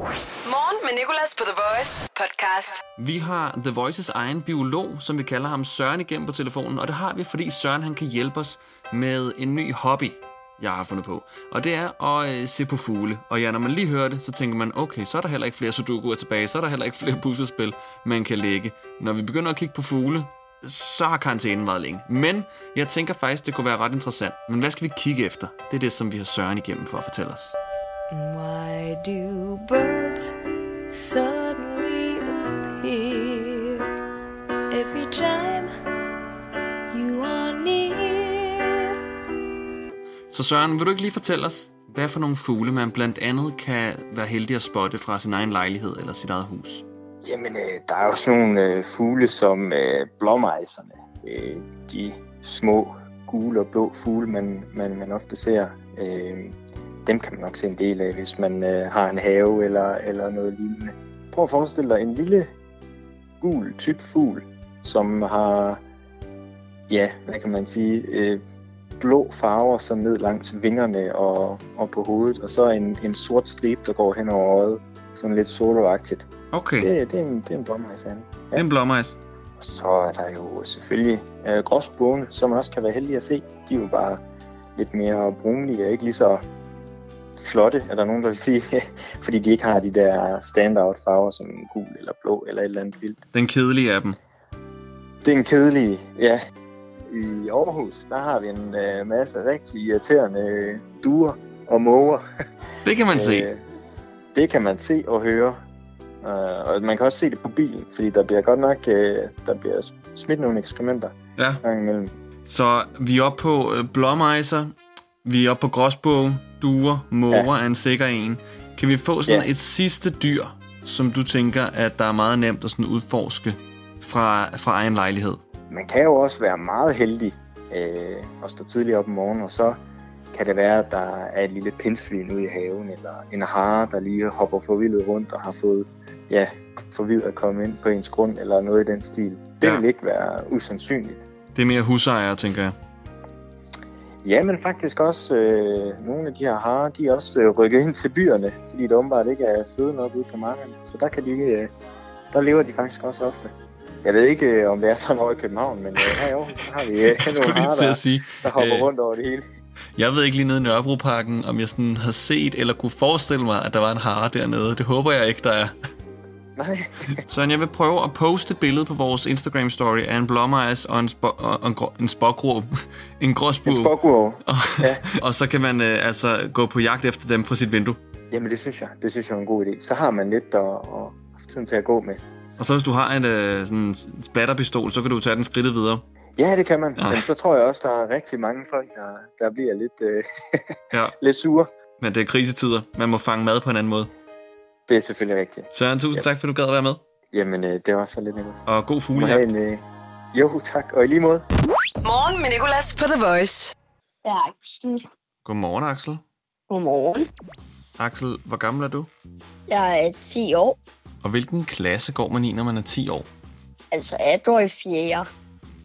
Morgen med Nicolas på The Voice podcast. Vi har The Voices egen biolog, som vi kalder ham Søren igennem på telefonen, og det har vi, fordi Søren han kan hjælpe os med en ny hobby, jeg har fundet på. Og det er at øh, se på fugle. Og ja, når man lige hører det, så tænker man, okay, så er der heller ikke flere sudokuer tilbage, så er der heller ikke flere puslespil, man kan lægge. Når vi begynder at kigge på fugle, så har karantænen været længe. Men jeg tænker faktisk, det kunne være ret interessant. Men hvad skal vi kigge efter? Det er det, som vi har Søren igennem for at fortælle os. Why do birds suddenly appear every time you are near? Så Søren, vil du ikke lige fortælle os, hvad for nogle fugle man blandt andet kan være heldig at spotte fra sin egen lejlighed eller sit eget hus? Jamen, øh, der er jo sådan nogle øh, fugle som øh, blåmejserne. Øh, de små gule og blå fugle, man, man, man ofte ser. Øh, dem kan man nok se en del af, hvis man øh, har en have eller, eller noget lignende. Prøv at forestille dig en lille gul typ fugl, som har, ja, hvad kan man sige, øh, blå farver som ned langs vingerne og, og på hovedet, og så en, en sort stribe, der går hen over øjet, sådan lidt soloagtigt. Okay, Det, det, er en, det er en blåmejsande. det er en blåmejs. Og så er der jo selvfølgelig øh, gråsbogene, som man også kan være heldig at se. De er jo bare lidt mere brunlige og ikke lige så flotte, er der nogen, der vil sige. fordi de ikke har de der standout farver som gul eller blå eller et eller andet vildt. Den kedelige af dem. Det er en kedelig, ja. I Aarhus, der har vi en øh, masse rigtig irriterende øh, duer og måger. Det kan man se. Øh, det kan man se og høre. Uh, og man kan også se det på bilen, fordi der bliver godt nok øh, der bliver smidt nogle ekskrementer Ja. gang imellem. Så vi er oppe på øh, blåmejser, vi er oppe på gråsbog, duer, måger ja. er en sikker en. Kan vi få sådan Ja. et sidste dyr, som du tænker, at der er meget nemt at sådan udforske fra, fra egen lejlighed? Man kan jo også være meget heldig øh, og stå tidligt op om morgenen, og så kan det være, at der er et lille pindsvin ude i haven, eller en hare, der lige hopper forvildet rundt og har fået ja, forvidet at komme ind på ens grund, eller noget i den stil. Det Ja. vil ikke være usandsynligt. Det er mere husejere, tænker jeg. Ja, men faktisk også øh, nogle af de her harer, de er også øh, rykket ind til byerne, fordi det åbenbart ikke er føde nok ude på markerne. Så der kan de ikke, øh, der lever de faktisk også ofte. Jeg ved ikke, øh, om det er sådan over i København, men øh, her i Aarhus, der har vi øh, nogle harer, der, sige. der hopper øh, rundt over det hele. Jeg ved ikke lige nede i Nørrebroparken, om jeg sådan har set eller kunne forestille mig, at der var en hare dernede. Det håber jeg ikke, der er. Nej, Så jeg vil prøve at poste et billede på vores Instagram-story af en blåmejs og en, spo- og en, grå- en en en spokuro. Og, Ja. og så kan man øh, altså gå på jagt efter dem fra sit vindue. Jamen det synes jeg, det synes jeg er en god idé. Så har man lidt at, at tiden til at gå med. Og så hvis du har en øh, sådan splatterpistol, så kan du tage den skridtet videre. Ja, det kan man. Ja. Men så tror jeg også, der er rigtig mange folk, der, der bliver lidt, øh, Ja. lidt sure. Men det er krisetider. Man må fange mad på en anden måde. Det er selvfølgelig rigtigt. Søren, tusind tak, for du gad at være med. Jamen, øh, det var så lidt nemt. Og god fuglejagt. en, øh... Jo, tak. Og i lige måde. Morgen med Nicolas på The Voice. Ja, Axel. Godmorgen, Axel. Godmorgen. Axel, hvor gammel er du? Jeg er 10 år, Og hvilken klasse går man i, når man er 10 år? altså er år i 4.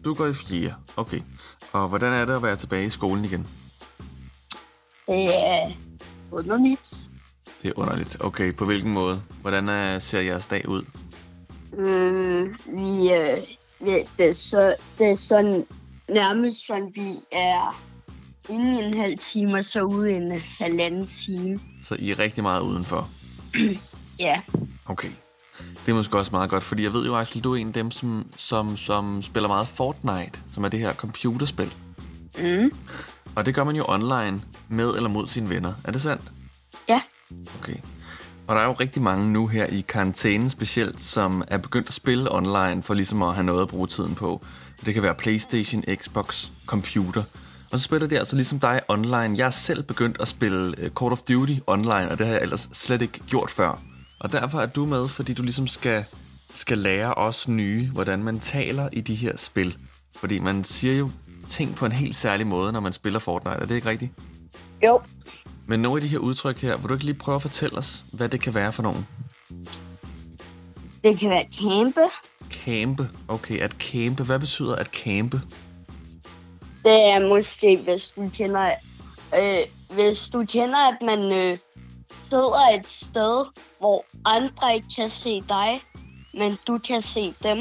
Du går i 4. Okay. Og hvordan er det at være tilbage i skolen igen? Det er underligt. Det er underligt. Okay, på hvilken måde? Hvordan er, ser jeres dag ud? Øh, vi, øh, det, er så, det er sådan nærmest sådan, vi er inden en halv time, og så ude en halvanden time. Så I er rigtig meget udenfor. Ja, Okay. Det er måske også meget godt, fordi jeg ved jo, Axel, du er en af dem, som, som, som spiller meget Fortnite, som er det her computerspil. mm, Og det gør man jo online, med eller mod sine venner. Er det sandt? ja, Okay. Og der er jo rigtig mange nu her i karantænen specielt, som er begyndt at spille online for ligesom at have noget at bruge tiden på. Det kan være Playstation, Xbox, computer. Og så spiller de altså ligesom dig online. Jeg er selv begyndt at spille øh, Call of Duty online, og det har jeg ellers slet ikke gjort før. Og derfor er du med, fordi du ligesom skal, skal lære os nye, hvordan man taler i de her spil. Fordi man siger jo ting på en helt særlig måde, når man spiller Fortnite. Er det ikke rigtigt? jo. Men nogle af de her udtryk her, vil du ikke lige prøve at fortælle os, hvad det kan være for nogen? Det kan være campe. Campe. Okay, at campe. Hvad betyder at campe? Det er måske, hvis du kender... Øh, hvis du kender, at man øh, sidder et sted, hvor andre ikke kan se dig, men du kan se dem,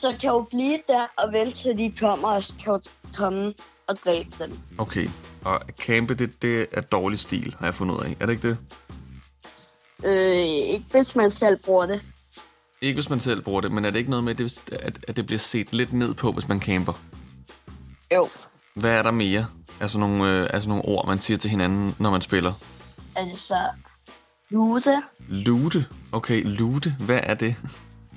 så kan du blive der og vente til de kommer, og kan komme og dræbe dem. Okay, og campe, det, det er dårlig stil, har jeg fundet ud af. Er det ikke det? Øh, ikke hvis man selv bruger det. Ikke hvis man selv bruger det, men er det ikke noget med, at det, at, at det bliver set lidt ned på, hvis man camper? Jo, Hvad er der mere? Altså nogle, øh, altså nogle ord, man siger til hinanden, når man spiller. altså lute. Lute. Okay, lute. Hvad er det?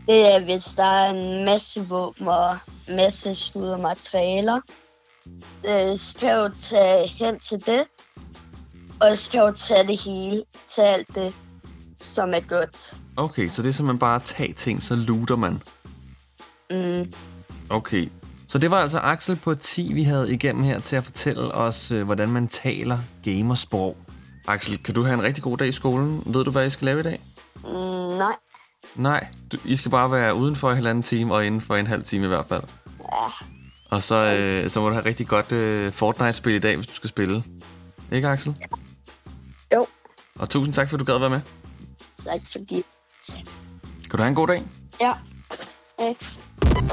Det er, hvis der er en masse våben og masse skud og materialer. Øh, skal du tage hen til det, og skal du tage det hele, tage alt det, som er godt. Okay, så det er simpelthen bare at tage ting, så looter man. Mm, Okay. Så det var altså Axel på 10, vi havde igennem her til at fortælle os, øh, hvordan man taler gamersprog. Axel, kan du have en rigtig god dag i skolen? Ved du, hvad I skal lave i dag? mm, nej, Nej, du, I skal bare være udenfor i halvanden time, og inden for en halv time i hvert fald. ja, Og så, øh, så må du have rigtig godt øh, Fortnite-spil i dag, hvis du skal spille. Ikke, Axel? jo, Og tusind tak, for at du gad være med. tak fordi. Kan du have en god dag? Ja, øh,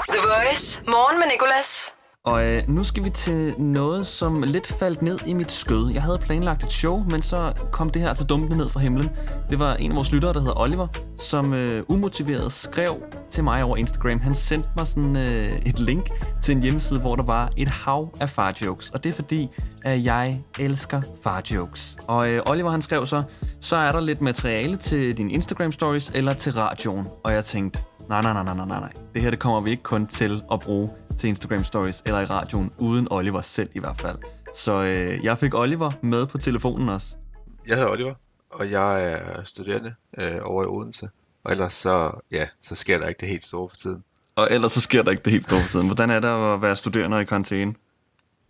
The Voice. Morgen med Nicolas. Og øh, nu skal vi til noget, som lidt faldt ned i mit skød. Jeg havde planlagt et show, men så kom det her til dumpende ned fra himlen. Det var en af vores lyttere, der hedder Oliver, som øh, umotiveret skrev til mig over Instagram. Han sendte mig sådan øh, et link til en hjemmeside, hvor der var et hav af farjokes. Og det er fordi, at jeg elsker farjokes. Og øh, Oliver han skrev så, så er der lidt materiale til dine Instagram stories eller til radioen. Og jeg tænkte, nej, nej, nej, nej, nej, nej. Det her det kommer vi ikke kun til at bruge til Instagram Stories eller i radioen, uden Oliver selv i hvert fald. Så øh, jeg fik Oliver med på telefonen også. Jeg hedder Oliver, og jeg er studerende øh, over i Odense. Og ellers så, ja, så sker der ikke det helt store for tiden. Og ellers så sker der ikke det helt store for tiden. Hvordan er det at være studerende i karantæne?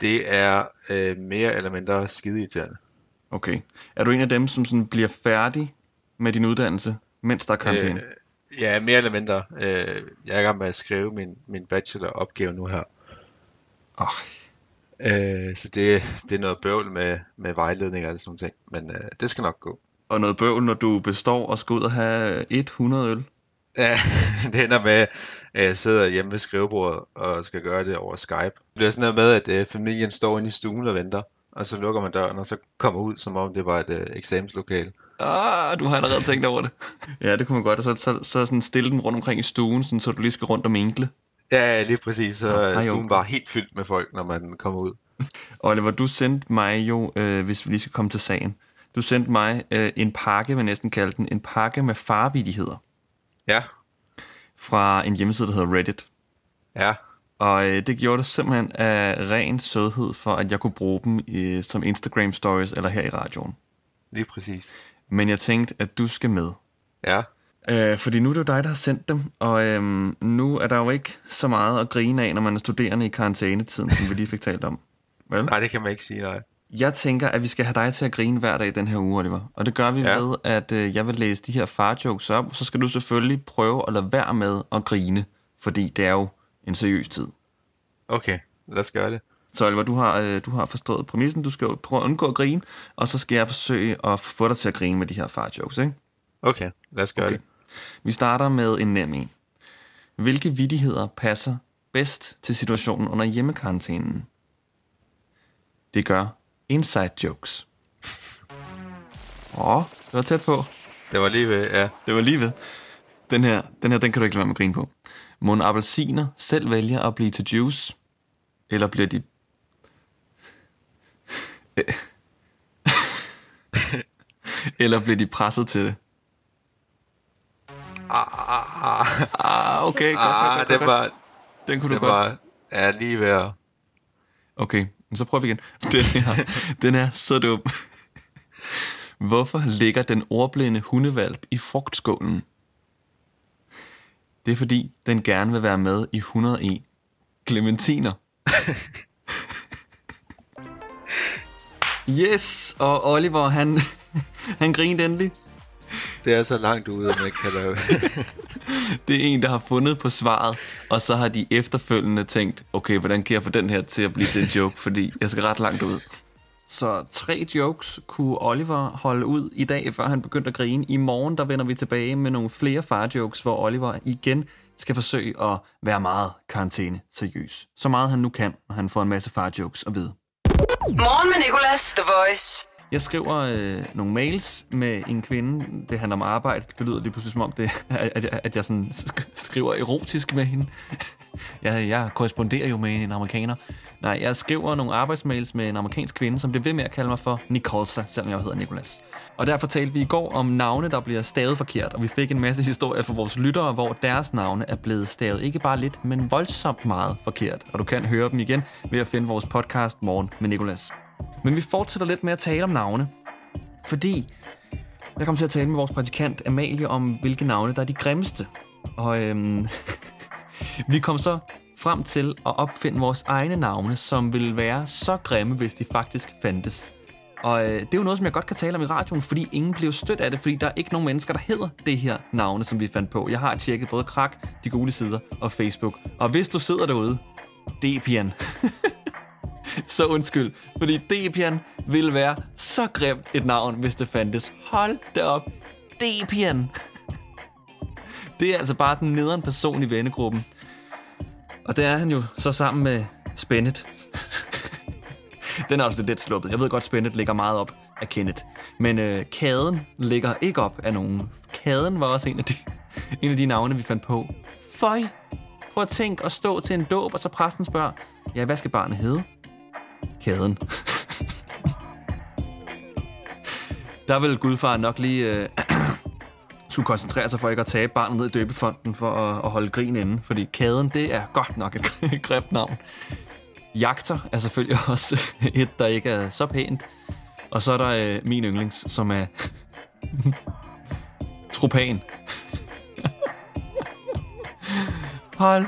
Det er øh, mere eller mindre skideirriterende. Okay. Er du en af dem, som sådan bliver færdig med din uddannelse, mens der er karantæne? Øh, ja, mere eller mindre. Øh, jeg er i gang med at skrive min, min bacheloropgave nu her. Oh, Øh, så det, det er noget bøvl med, med vejledning og alle sådan nogle ting. Men øh, det skal nok gå. og noget bøvl, når du består og skal ud og have 100 øl. Ja, det ender med, at jeg sidder hjemme ved skrivebordet og skal gøre det over Skype. Det bliver sådan noget med, at øh, familien står inde i stuen og venter, og så lukker man døren, og så kommer ud, som om det var et øh, eksamenslokale. Ah, du har allerede tænkt over det. ja, det kunne man godt. Og så, så, så sådan stille den rundt omkring i stuen, sådan, så du lige skal rundt og minkle. Ja, ja, lige præcis. Så Nå, er hej, stuen bare helt fyldt med folk, når man kommer ud. Oliver, du sendte mig jo, øh, hvis vi lige skal komme til sagen, du sendte mig øh, en pakke, man næsten kalde den, en pakke med farvidigheder Ja, fra en hjemmeside, der hedder Reddit. ja, Og øh, det gjorde det simpelthen af ren sødhed, for at jeg kunne bruge dem øh, som Instagram stories eller her i radioen. lige præcis. Men jeg tænkte, at du skal med. Ja, Øh, fordi nu er det jo dig, der har sendt dem, og øhm, nu er der jo ikke så meget at grine af, når man er studerende i karantænetiden, som vi lige fik talt om. Vel? nej, det kan man ikke sige, nej. Jeg tænker, at vi skal have dig til at grine hver dag den her uge, Oliver. Og det gør vi. Ja. ved, at øh, jeg vil læse de her farjokes op, så skal du selvfølgelig prøve at lade være med at grine, fordi det er jo en seriøs tid. Okay, lad os gøre det. Så Oliver, du har, øh, du har forstået præmissen, du skal jo prøve at undgå at grine, og så skal jeg forsøge at få dig til at grine med de her farjokes, ikke? Okay, lad os gøre Okay. det. Vi starter med en nem en. Hvilke vidigheder passer bedst til situationen under hjemmekarantænen? Det gør inside jokes. Åh, det var tæt på. Det var lige ved, ja. Det var lige ved. Den her, den her, den kan du ikke lade være med at grine på. Må appelsiner selv vælge at blive til juice? Eller bliver de... Eller bliver de presset til det? Ah, ah, ah, Ah, okay, godt, ah, godt, det godt, godt. var, Den kunne du det godt. var, ja, lige ved at, Okay, men så prøver vi igen. Den her, den er så dum. Hvorfor ligger den ordblinde hundevalp i frugtskålen? Det er fordi, den gerne vil være med i 101 Clementiner. Yes, og Oliver, han, han grinede endelig. det er så langt ude, at man ikke kan lave Det er en, der har fundet på svaret, og så har de efterfølgende tænkt, okay, hvordan kan jeg få den her til at blive til en joke, fordi jeg skal ret langt ud. Så tre jokes kunne Oliver holde ud i dag, før han begyndte at grine. I morgen der vender vi tilbage med nogle flere far-jokes, hvor Oliver igen skal forsøge at være meget karantæne seriøs. Så meget han nu kan, når han får en masse far-jokes at vide. Morgen med Nicolas, The Voice. Jeg skriver øh, nogle mails med en kvinde. Det handler om arbejde. Det lyder lige pludselig som om, det, at, jeg, at jeg sådan skriver erotisk med hende. jeg, jeg korresponderer jo med en amerikaner. Nej, jeg skriver nogle arbejdsmails med en amerikansk kvinde, som bliver ved med at kalde mig for Nicolsa, selvom jeg hedder Nicolas. Og derfor talte vi i går om navne, der bliver stavet forkert, og vi fik en masse historier fra vores lyttere, hvor deres navne er blevet stavet ikke bare lidt, men voldsomt meget forkert. Og du kan høre dem igen ved at finde vores podcast Morgen med Nicolas. Men vi fortsætter lidt med at tale om navne, fordi jeg kom til at tale med vores praktikant Amalie om, hvilke navne, der er de grimmeste. Og øhm, vi kom så frem til at opfinde vores egne navne, som ville være så grimme, hvis de faktisk fandtes. Og øh, det er jo noget, som jeg godt kan tale om i radioen, fordi ingen bliver stødt af det, fordi der er ikke nogen mennesker, der hedder det her navne, som vi fandt på. Jeg har tjekket både Krak, De Gule Sider og Facebook. Og hvis du sidder derude, Debian. så undskyld, fordi Debian ville være så grimt et navn, hvis det fandtes. Hold da op. Debian. Det er altså bare den nederen person i vennegruppen. Og der er han jo så sammen med Spændet. Den er også lidt let sluppet. Jeg ved godt, Spændet ligger meget op af Kenneth. Men øh, Kaden ligger ikke op af nogen. Kaden var også en af de, en af de navne, vi fandt på. Føj! Prøv at tænke at stå til en dåb, og så præsten spørger, ja, hvad skal barnet hedde? Kaden. Der vil gudfar nok lige øh, skulle koncentrere sig for ikke at tabe barnet ned i døbefonden for at, at holde grin inde. Fordi kæden, det er godt nok et grimt navn. Jagter er selvfølgelig også et, der ikke er så pænt. Og så er der øh, min yndlings, som er Tropan. Hold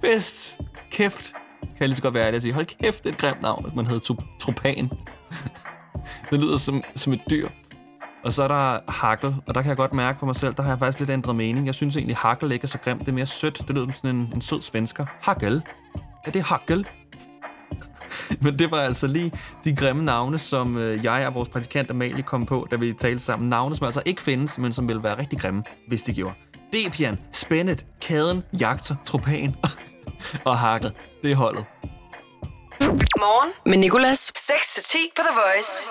fest. Kæft. Kan jeg lige så godt være ærlig og sige. Hold kæft, det er et grimt navn, at man hedder Tropan. det lyder som, som et dyr. Og så er der hakkel, og der kan jeg godt mærke på mig selv, der har jeg faktisk lidt ændret mening. Jeg synes egentlig, hakkel ikke er så grimt. Det er mere sødt. Det lyder som sådan en, en sød svensker. Hakkel. Ja, det er hakkel. Men det var altså lige de grimme navne, som øh, jeg og vores praktikant Amalie kom på, da vi talte sammen. Navne, som altså ikke findes, men som ville være rigtig grimme, hvis de gjorde. Depian, Spændet, Kaden, Jagter, Tropan og Hakkel. Det er holdet. Morgen med Nicolas. 6-10 på The Voice.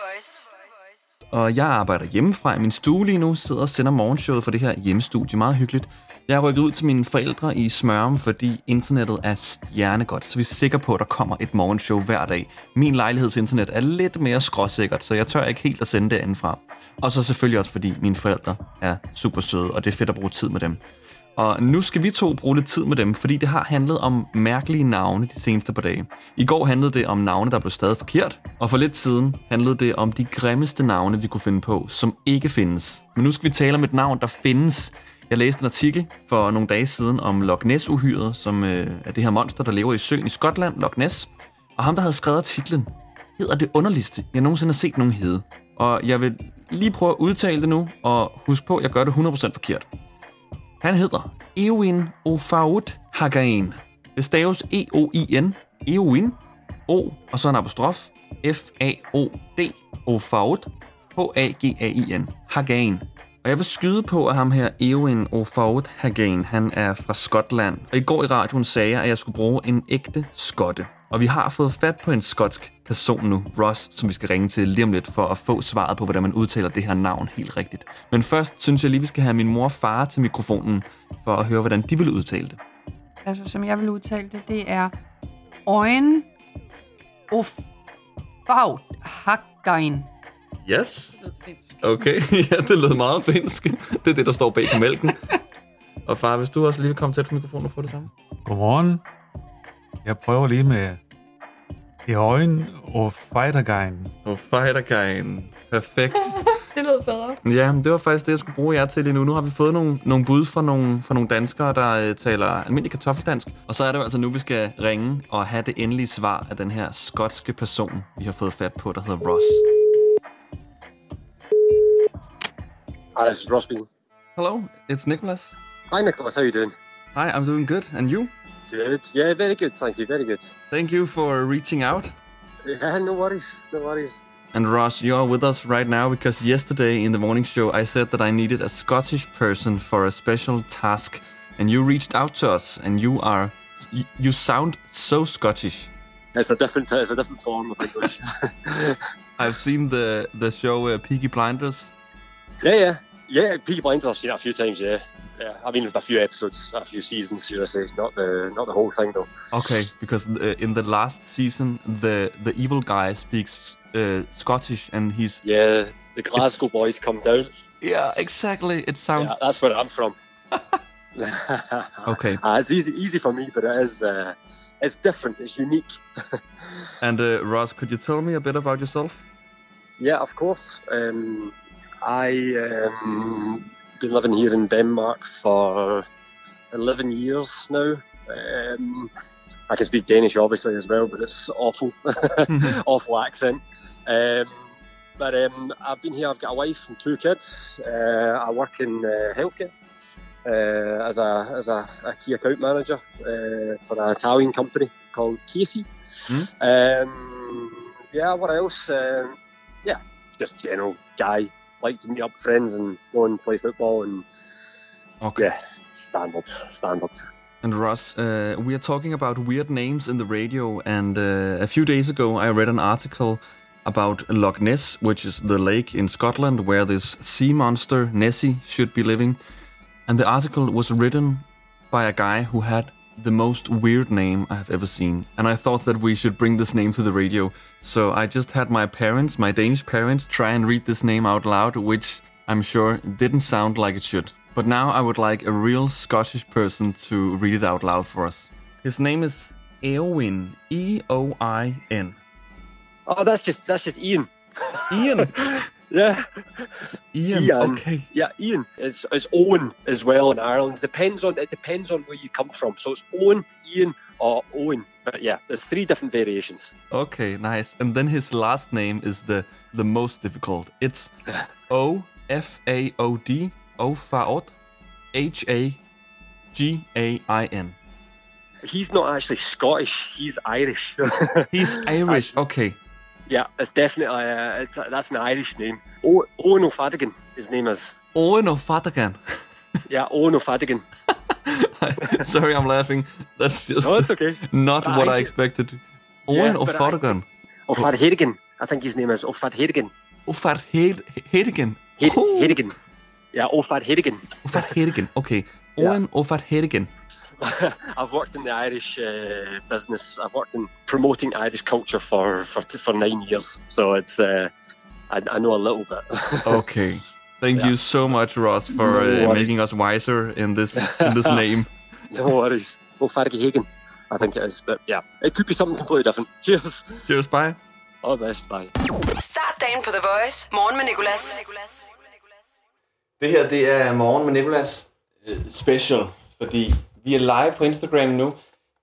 Og jeg arbejder hjemmefra i min stue lige nu, sidder og sender morgenshowet for det her hjemmestudie. Meget hyggeligt. Jeg har rykket ud til mine forældre i Smørum, fordi internettet er stjernegodt, så vi er sikre på, at der kommer et morgenshow hver dag. Min lejlighedsinternet er lidt mere skråsikkert, så jeg tør ikke helt at sende det indenfra. Og så selvfølgelig også, fordi mine forældre er super søde, og det er fedt at bruge tid med dem. Og nu skal vi to bruge lidt tid med dem, fordi det har handlet om mærkelige navne de seneste par dage. I går handlede det om navne, der blev stadig forkert, og for lidt siden handlede det om de grimmeste navne, vi kunne finde på, som ikke findes. Men nu skal vi tale om et navn, der findes. Jeg læste en artikel for nogle dage siden om Loch Ness-uhyret, som øh, er det her monster, der lever i søen i Skotland, Loch Ness. Og ham, der havde skrevet artiklen, hedder det underligste, jeg nogensinde har set nogen hedde. Og jeg vil lige prøve at udtale det nu, og husk på, at jeg gør det 100% forkert. Han hedder Eowyn Ofaut Hagain. Det staves E-O-I-N. Eowyn. O, og så en apostrof. F-A-O-D. Ofaut, H-A-G-A-I-N. Hagain. Og jeg vil skyde på, at ham her, Eowyn O'Faud Hagain, han er fra Skotland. Og i går i radioen sagde jeg, at jeg skulle bruge en ægte skotte. Og vi har fået fat på en skotsk person nu, Ross, som vi skal ringe til lige om lidt, for at få svaret på, hvordan man udtaler det her navn helt rigtigt. Men først synes jeg lige, vi skal have min mor og far til mikrofonen, for at høre, hvordan de vil udtale det. Altså, som jeg vil udtale det, det er Øjen of Baut. Yes. Okay, ja, det lød meget finsk. Det er det, der står bag på mælken. Og far, hvis du også lige vil komme tæt på mikrofonen og prøve det samme. Godmorgen. Jeg prøver lige med i øjen og fightergein. Og fightergein. Perfekt. Det lød bedre. Ja, men det var faktisk det, jeg skulle bruge jer til lige nu. Nu har vi fået nogle, nogle bud fra nogle, fra nogle danskere, der uh, taler almindelig kartoffeldansk. Og så er det jo altså nu, vi skal ringe og have det endelige svar af den her skotske person, vi har fået fat på, der hedder Ross. Hi, this is Ross speaking. Hello, it's Nicholas. Hi, Nicholas. How are you doing? Hi, I'm doing good. And you? Good. Yeah, very good. Thank you. Very good. Thank you for reaching out. Yeah, no worries, no worries. And Ross, you're with us right now because yesterday in the morning show I said that I needed a Scottish person for a special task, and you reached out to us, and you are you, you sound so Scottish. It's a different, it's a different form of English. I've seen the the show uh, Peaky Blinders. yeah, yeah, yeah. Peaky Blinders, I've seen it a few times. Yeah, yeah. I mean, a few episodes, a few seasons, should I say? Not the, not the whole thing though. Okay, because in the last season, the the evil guy speaks uh, Scottish, and he's Yeah, the Glasgow boys come down. yeah, exactly. It sounds Yeah, that's where I'm from. okay. Uh, it's easy, easy for me, but it is, uh, it's different. It's unique. And uh, Ross, could you tell me a bit about yourself? Yeah, of course. Um, I um, been living here in Denmark for eleven years now. Um, I can speak Danish, obviously, as well, but it's awful, awful accent. Um, but um, I've been here. I've got a wife and two kids. Uh, I work in uh, healthcare uh, as a as a, a key account manager uh, for an Italian company called Casey. Um, yeah, what else? Um, yeah, just general guy. Like to meet up with friends and go and play football and Okay. yeah, standard, standard. And Ross, uh, we are talking about weird names in the radio, and uh, a few days ago I read an article about Loch Ness, which is the lake in Scotland where this sea monster Nessie should be living. And the article was written by a guy who had the most weird name I have ever seen. And I thought that we should bring this name to the radio. So I just had my parents, my Danish parents, try and read this name out loud, which I'm sure didn't sound like it should. But now I would like a real Scottish person to read it out loud for us. His name is Eowyn. E O I N. Oh, that's just that's just Ian. Ian. Yeah, Ian. Ian. Okay. yeah, Ian. It's it's Owen as well in Ireland. Depends on it depends on where you come from. So it's Owen, Ian, or Owen. But yeah, there's three different variations. Okay, nice. And then his last name is the the most difficult. It's O F A O D O Faot H A G A I N. He's not actually Scottish. He's Irish. He's Irish. Okay. Yeah, it's definitely uh, it's that's an Irish name. O- Owen O'Fadigan. His name is. Owen of Fatagan. Yeah, Owen O'Fadigan. Sorry, I'm laughing. That's just No, it's okay. not But what I I expected. Yeah, Owen of but I- I think his name is O'Fadherigan. Ofadherigan. Herigan. Yeah, O'Fadherigan. Ofadherigan. Okay. Owen Ofadherigan. I've worked in the Irish uh, business. I've worked in promoting Irish culture for for, for nine years, so it's uh, I, I know a little bit. Okay. Thank Yeah. you so much, Ross, for No uh, making us wiser in this in this name. no worries. O'Fargahagan, I think it is, but yeah, it could be something completely different. Cheers. Cheers, bye. All the best. Bye. Start dagen på The Voice. Morgen med Nicolas. Det her, det er Morgen med Nicolas øh, special, fordi vi er live på Instagram nu.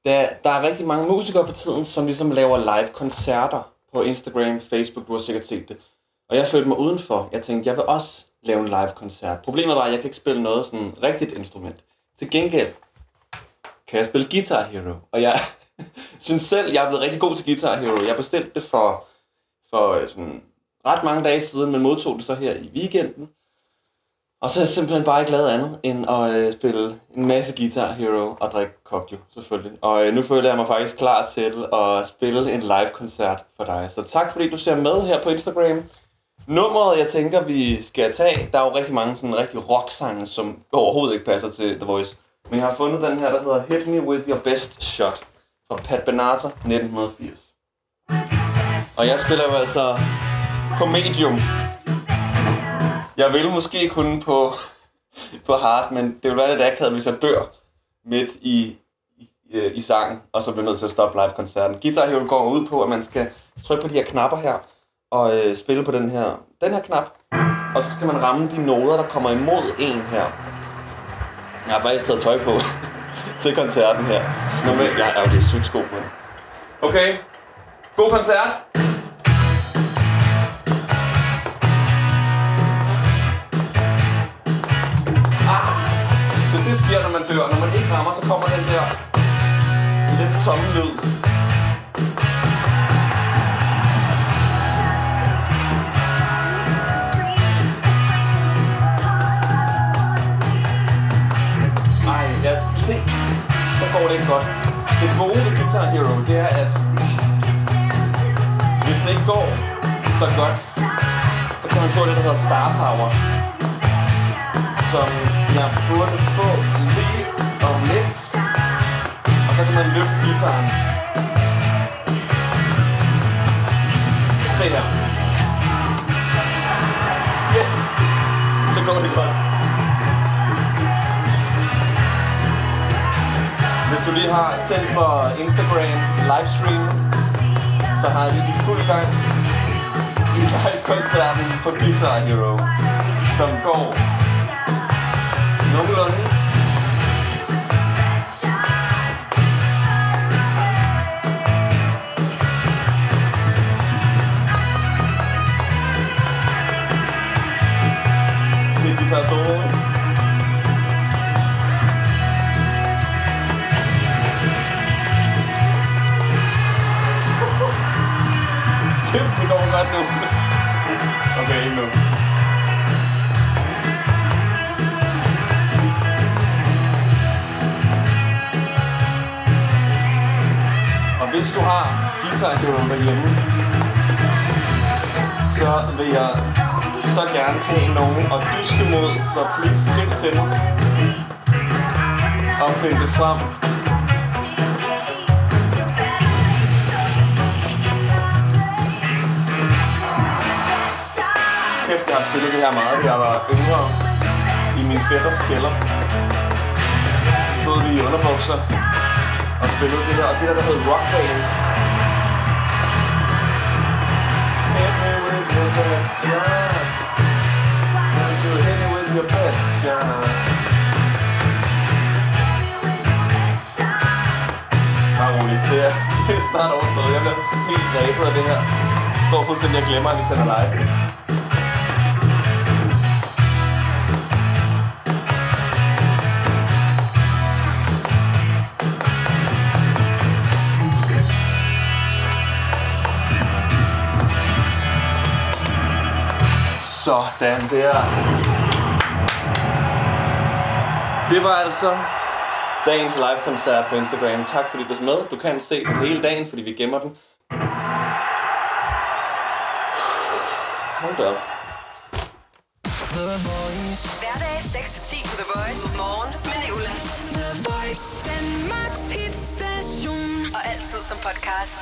Der, der er rigtig mange musikere for tiden, som ligesom laver live-koncerter på Instagram, Facebook, du har sikkert set det. Og jeg følte mig udenfor. Jeg tænkte, jeg vil også lave en live-koncert. Problemet var, at jeg kan ikke spille noget sådan rigtigt instrument. Til gengæld kan jeg spille Guitar Hero. Og jeg synes selv, jeg er blevet rigtig god til Guitar Hero. Jeg bestilte det for, for øh, sådan ret mange dage siden, men modtog det så her i weekenden. Og så er jeg simpelthen bare ikke lavet andet, end at øh, spille en masse Guitar Hero og drikke kokjo, selvfølgelig. Og øh, nu føler jeg mig faktisk klar til at spille en live-koncert for dig. Så tak fordi du ser med her på Instagram. Nummeret, jeg tænker, vi skal tage, der er jo rigtig mange sådan rigtig rocksange, som overhovedet ikke passer til The Voice. Men jeg har fundet den her, der hedder Hit Me With Your Best Shot fra Pat Benatar 1980. Og jeg spiller jo altså på medium. Jeg vil måske kun på, på hard, men det vil være lidt akavet, hvis jeg dør midt i, i, øh, i sangen, og så bliver nødt til at stoppe live-koncerten. Guitar Hero går ud på, at man skal trykke på de her knapper her, og øh, spille på den her, den her knap, og så skal man ramme de noder, der kommer imod en her. Jeg har faktisk taget tøj på til koncerten her. Normalt, men, er jo det er sygt sko, men. Okay, god koncert! sker, når man dør. Når man ikke rammer, så kommer den der lidt tomme lyd. Ej, lad se. Så går det ikke godt. Det gode ved Guitar Hero, det er, at hvis det ikke går så godt, så kan man få det, der hedder Star Power, som jeg burde få om lidt. Og så kan man løfte gitaren. Se her. Yes! Så går det godt. Hvis du lige har tændt for Instagram livestream, så har vi i fuld gang i live-koncerten på Guitar Hero, som går nogenlunde. Så please skriv til mig. Og find det frem. Kæft, jeg har spillet det her meget, da jeg var yngre i min fætters kælder. Stod vi i underbukser og spillede det her, og det der, der hed Rock Band. Hit best your best shot? Bare roligt, det er, det er snart overstået. Jeg bliver helt grebet af det her. Jeg står fuldstændig og glemmer, at vi sender live. Sådan der. Det var altså dagens live-koncert på Instagram. Tak fordi du er med. Du kan se den hele dagen, fordi vi gemmer den. Hold da op. Hverdag 6-10 på The Voice. Morgen med Nicolas. The Voice. Danmarks hitstation. Og altid som podcast.